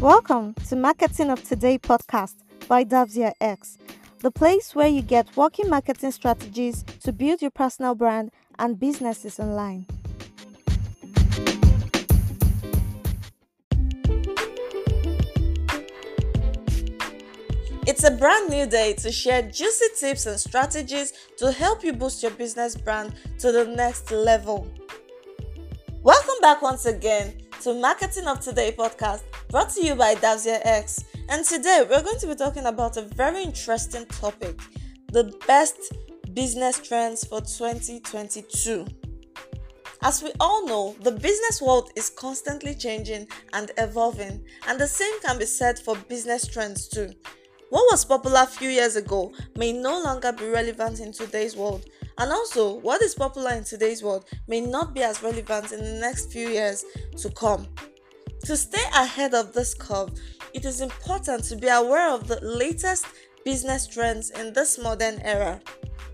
Welcome to Marketing of Today podcast by Davzia X, the place where you get working marketing strategies to build your personal brand and businesses online. It's a brand new day to share juicy tips and strategies to help you boost your business brand to the next level. Welcome back once again to Marketing of Today podcast brought to you by Davzia X. And today we're going to be talking about a very interesting topic the best business trends for 2022. As we all know, the business world is constantly changing and evolving, and the same can be said for business trends too. What was popular a few years ago may no longer be relevant in today's world. And also, what is popular in today's world may not be as relevant in the next few years to come. To stay ahead of this curve, it is important to be aware of the latest business trends in this modern era.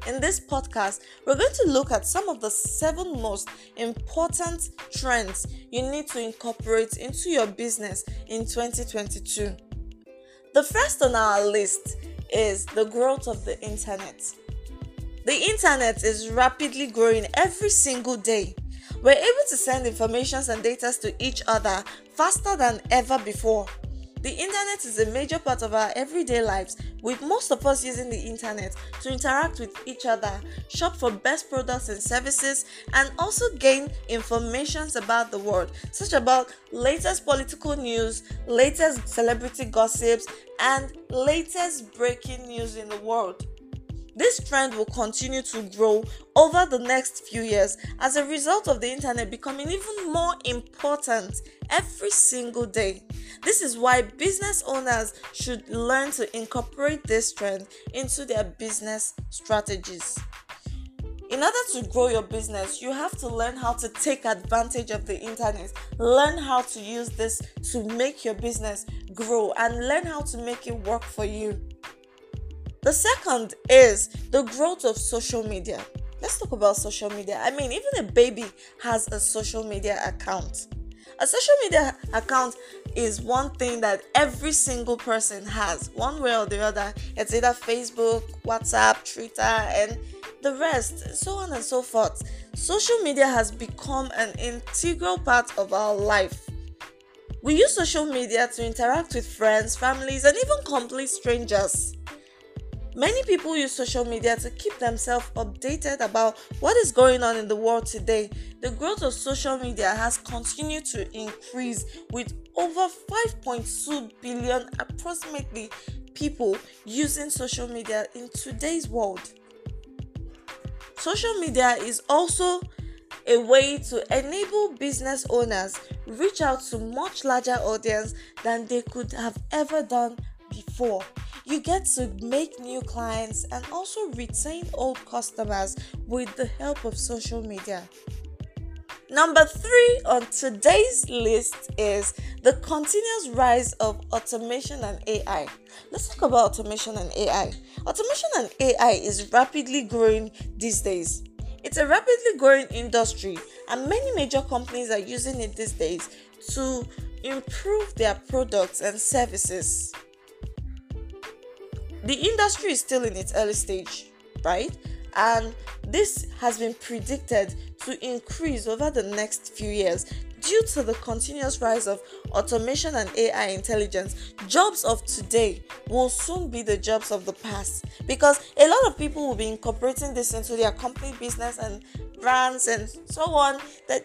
In this podcast, we're going to look at some of the seven most important trends you need to incorporate into your business in 2022. The first on our list is the growth of the internet. The internet is rapidly growing every single day. We're able to send informations and data to each other faster than ever before. The internet is a major part of our everyday lives, with most of us using the internet to interact with each other, shop for best products and services, and also gain informations about the world, such about latest political news, latest celebrity gossips, and latest breaking news in the world. This trend will continue to grow over the next few years as a result of the internet becoming even more important every single day. This is why business owners should learn to incorporate this trend into their business strategies. In order to grow your business, you have to learn how to take advantage of the internet. Learn how to use this to make your business grow and learn how to make it work for you. The second is the growth of social media. Let's talk about social media. I mean, even a baby has a social media account. A social media account is one thing that every single person has, one way or the other. It's either Facebook, WhatsApp, Twitter, and the rest, so on and so forth. Social media has become an integral part of our life. We use social media to interact with friends, families, and even complete strangers. Many people use social media to keep themselves updated about what is going on in the world today. The growth of social media has continued to increase with over 5.2 billion approximately people using social media in today's world. Social media is also a way to enable business owners reach out to much larger audience than they could have ever done before you get to make new clients and also retain old customers with the help of social media. Number three on today's list is the continuous rise of automation and AI. Let's talk about automation and AI. Automation and AI is rapidly growing these days. It's a rapidly growing industry, and many major companies are using it these days to improve their products and services the industry is still in its early stage, right? And this has been predicted to increase over the next few years due to the continuous rise of automation and AI intelligence. Jobs of today will soon be the jobs of the past because a lot of people will be incorporating this into their company business and brands and so on that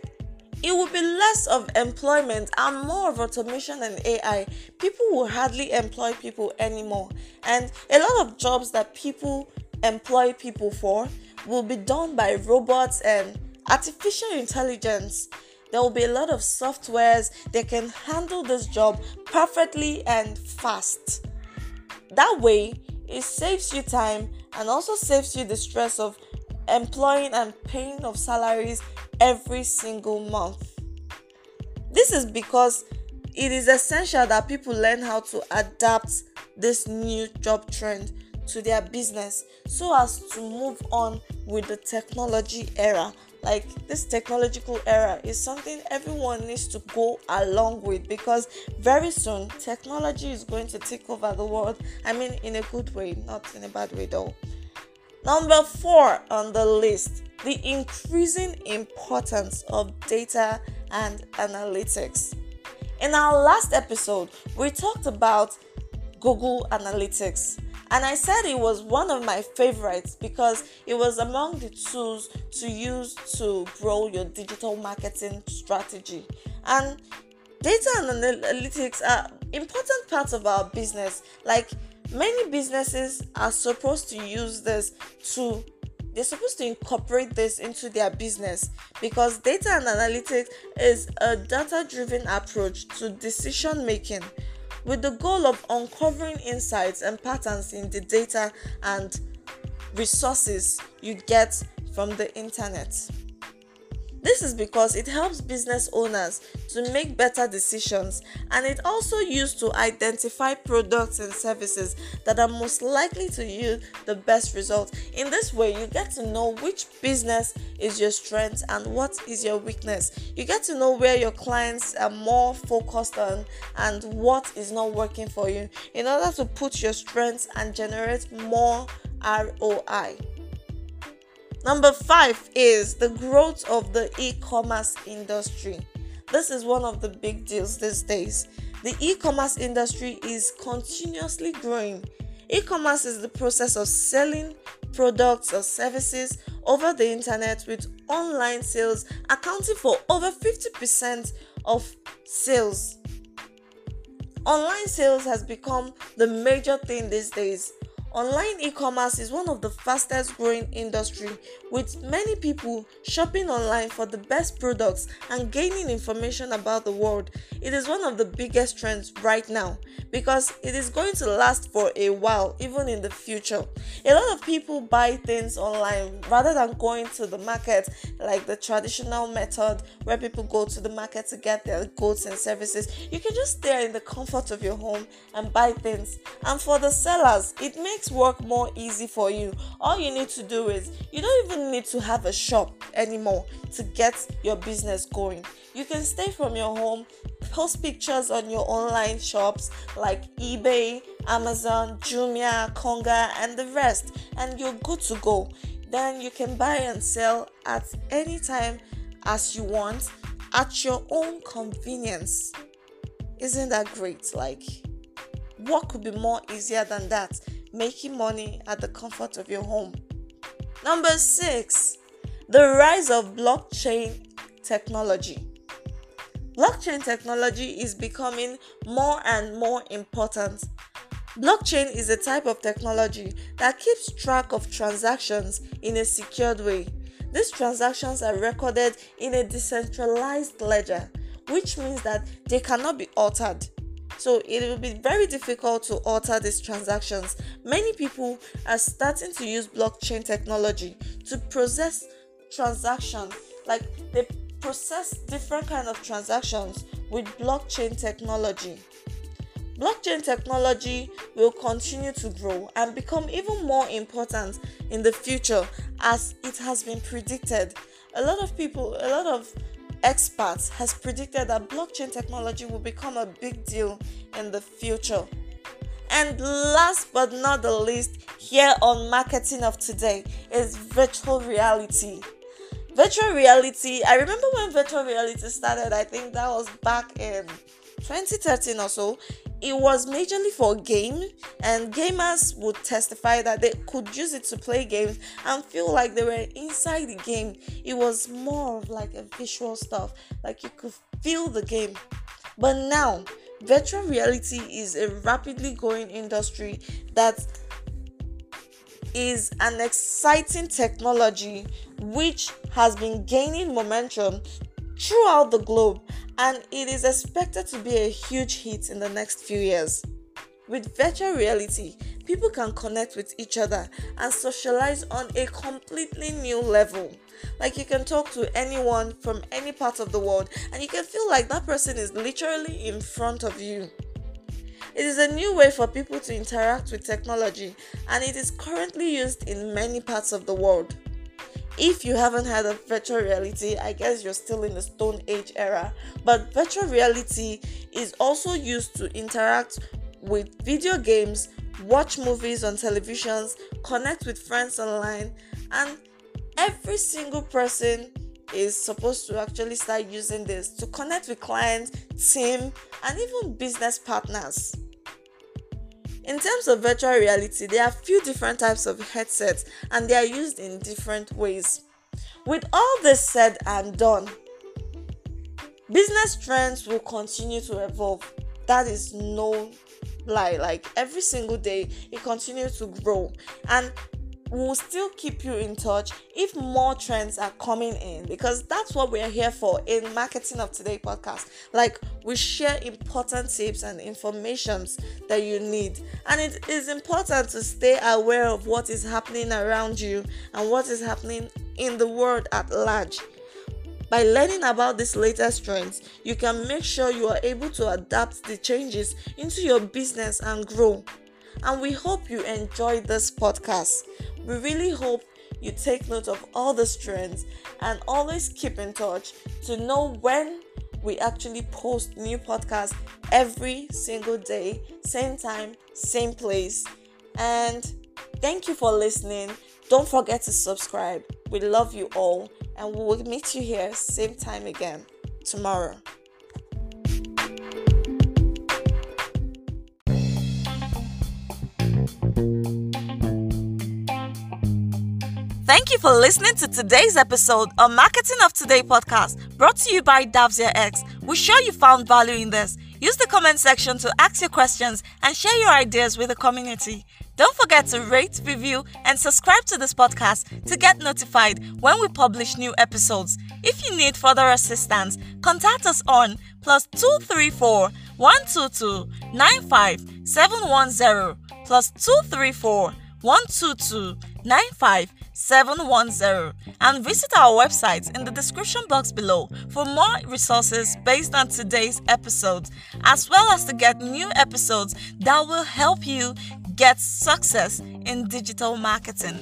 it will be less of employment and more of automation and AI. People will hardly employ people anymore. And a lot of jobs that people employ people for will be done by robots and artificial intelligence. There will be a lot of softwares that can handle this job perfectly and fast. That way, it saves you time and also saves you the stress of employing and paying of salaries every single month. This is because it is essential that people learn how to adapt this new job trend to their business so as to move on with the technology era. Like this technological era is something everyone needs to go along with because very soon technology is going to take over the world. I mean in a good way not in a bad way though number four on the list the increasing importance of data and analytics in our last episode we talked about google analytics and I said it was one of my favorites because it was among the tools to use to grow your digital marketing strategy. And data and analytics are important parts of our business. Like many businesses are supposed to use this to they're supposed to incorporate this into their business because data and analytics is a data driven approach to decision making with the goal of uncovering insights and patterns in the data and resources you get from the internet. This is because it helps business owners to make better decisions and it also used to identify products and services that are most likely to yield the best results. In this way, you get to know which business is your strength and what is your weakness. You get to know where your clients are more focused on and what is not working for you in order to put your strengths and generate more ROI. Number five is the growth of the e commerce industry. This is one of the big deals these days. The e commerce industry is continuously growing. E commerce is the process of selling products or services over the internet with online sales accounting for over 50% of sales. Online sales has become the major thing these days Online e-commerce is one of the fastest growing industry with many people shopping online for the best products and gaining information about the world. It is one of the biggest trends right now because it is going to last for a while even in the future. A lot of people buy things online rather than going to the market like the traditional method where people go to the market to get their goods and services. You can just stay in the comfort of your home and buy things. And for the sellers, it makes makes work more easy for you. All you need to do is you don't even need to have a shop anymore to get your business going. You can stay from your home, post pictures on your online shops like eBay, Amazon, Jumia, Konga, and the rest, and you're good to go. Then you can buy and sell at any time as you want at your own convenience. Isn't that great? Like, what could be more easier than that? Making money at the comfort of your home. Number six, the rise of blockchain technology. Blockchain technology is becoming more and more important. Blockchain is a type of technology that keeps track of transactions in a secured way. These transactions are recorded in a decentralized ledger, which means that they cannot be altered so it will be very difficult to alter these transactions. Many people are starting to use blockchain technology to process transactions, like they process different kind of transactions with blockchain technology. Blockchain technology will continue to grow and become even more important in the future as it has been predicted. A lot of people, a lot of experts has predicted that blockchain technology will become a big deal in the future. And last but not the least, here on Marketing of Today is virtual reality. Virtual reality, I remember when virtual reality started, I think that was back in 2013 or so it was majorly for game and gamers would testify that they could use it to play games and feel like they were inside the game. It was more of like a visual stuff like you could feel the game. But now virtual reality is a rapidly growing industry that is an exciting technology which has been gaining momentum throughout the globe and it is expected to be a huge hit in the next few years. With virtual reality, people can connect with each other and socialize on a completely new level. Like you can talk to anyone from any part of the world and you can feel like that person is literally in front of you. It is a new way for people to interact with technology and it is currently used in many parts of the world. If you haven't had a virtual reality, I guess you're still in the Stone Age era. But virtual reality is also used to interact with video games, watch movies on televisions, connect with friends online, and every single person is supposed to actually start using this to connect with clients, team, and even business partners. In terms of virtual reality, there are few different types of headsets and they are used in different ways. With all this said and done, business trends will continue to evolve. That is no lie. Like every single day, it continues to grow. And we'll still keep you in touch if more trends are coming in because that's what we're here for in marketing of today podcast like we share important tips and informations that you need and it is important to stay aware of what is happening around you and what is happening in the world at large by learning about these latest trends, you can make sure you are able to adapt the changes into your business and grow. And we hope you enjoyed this podcast. We really hope you take note of all the trends and always keep in touch to know when we actually post new podcasts every single day, same time, same place. And thank you for listening. Don't forget to subscribe. We love you all, and we will meet you here same time again tomorrow. Thank you for listening to today's episode of Marketing of Today podcast brought to you by Davzia X. We're sure you found value in this. Use the comment section to ask your questions and share your ideas with the community. Don't forget to rate, review, and subscribe to this podcast to get notified when we publish new episodes. If you need further assistance, contact us on plus 234 122 95 710 plus 234 122 95 710 and visit our website in the description box below for more resources based on today's episode, as well as to get new episodes that will help you get success in digital marketing.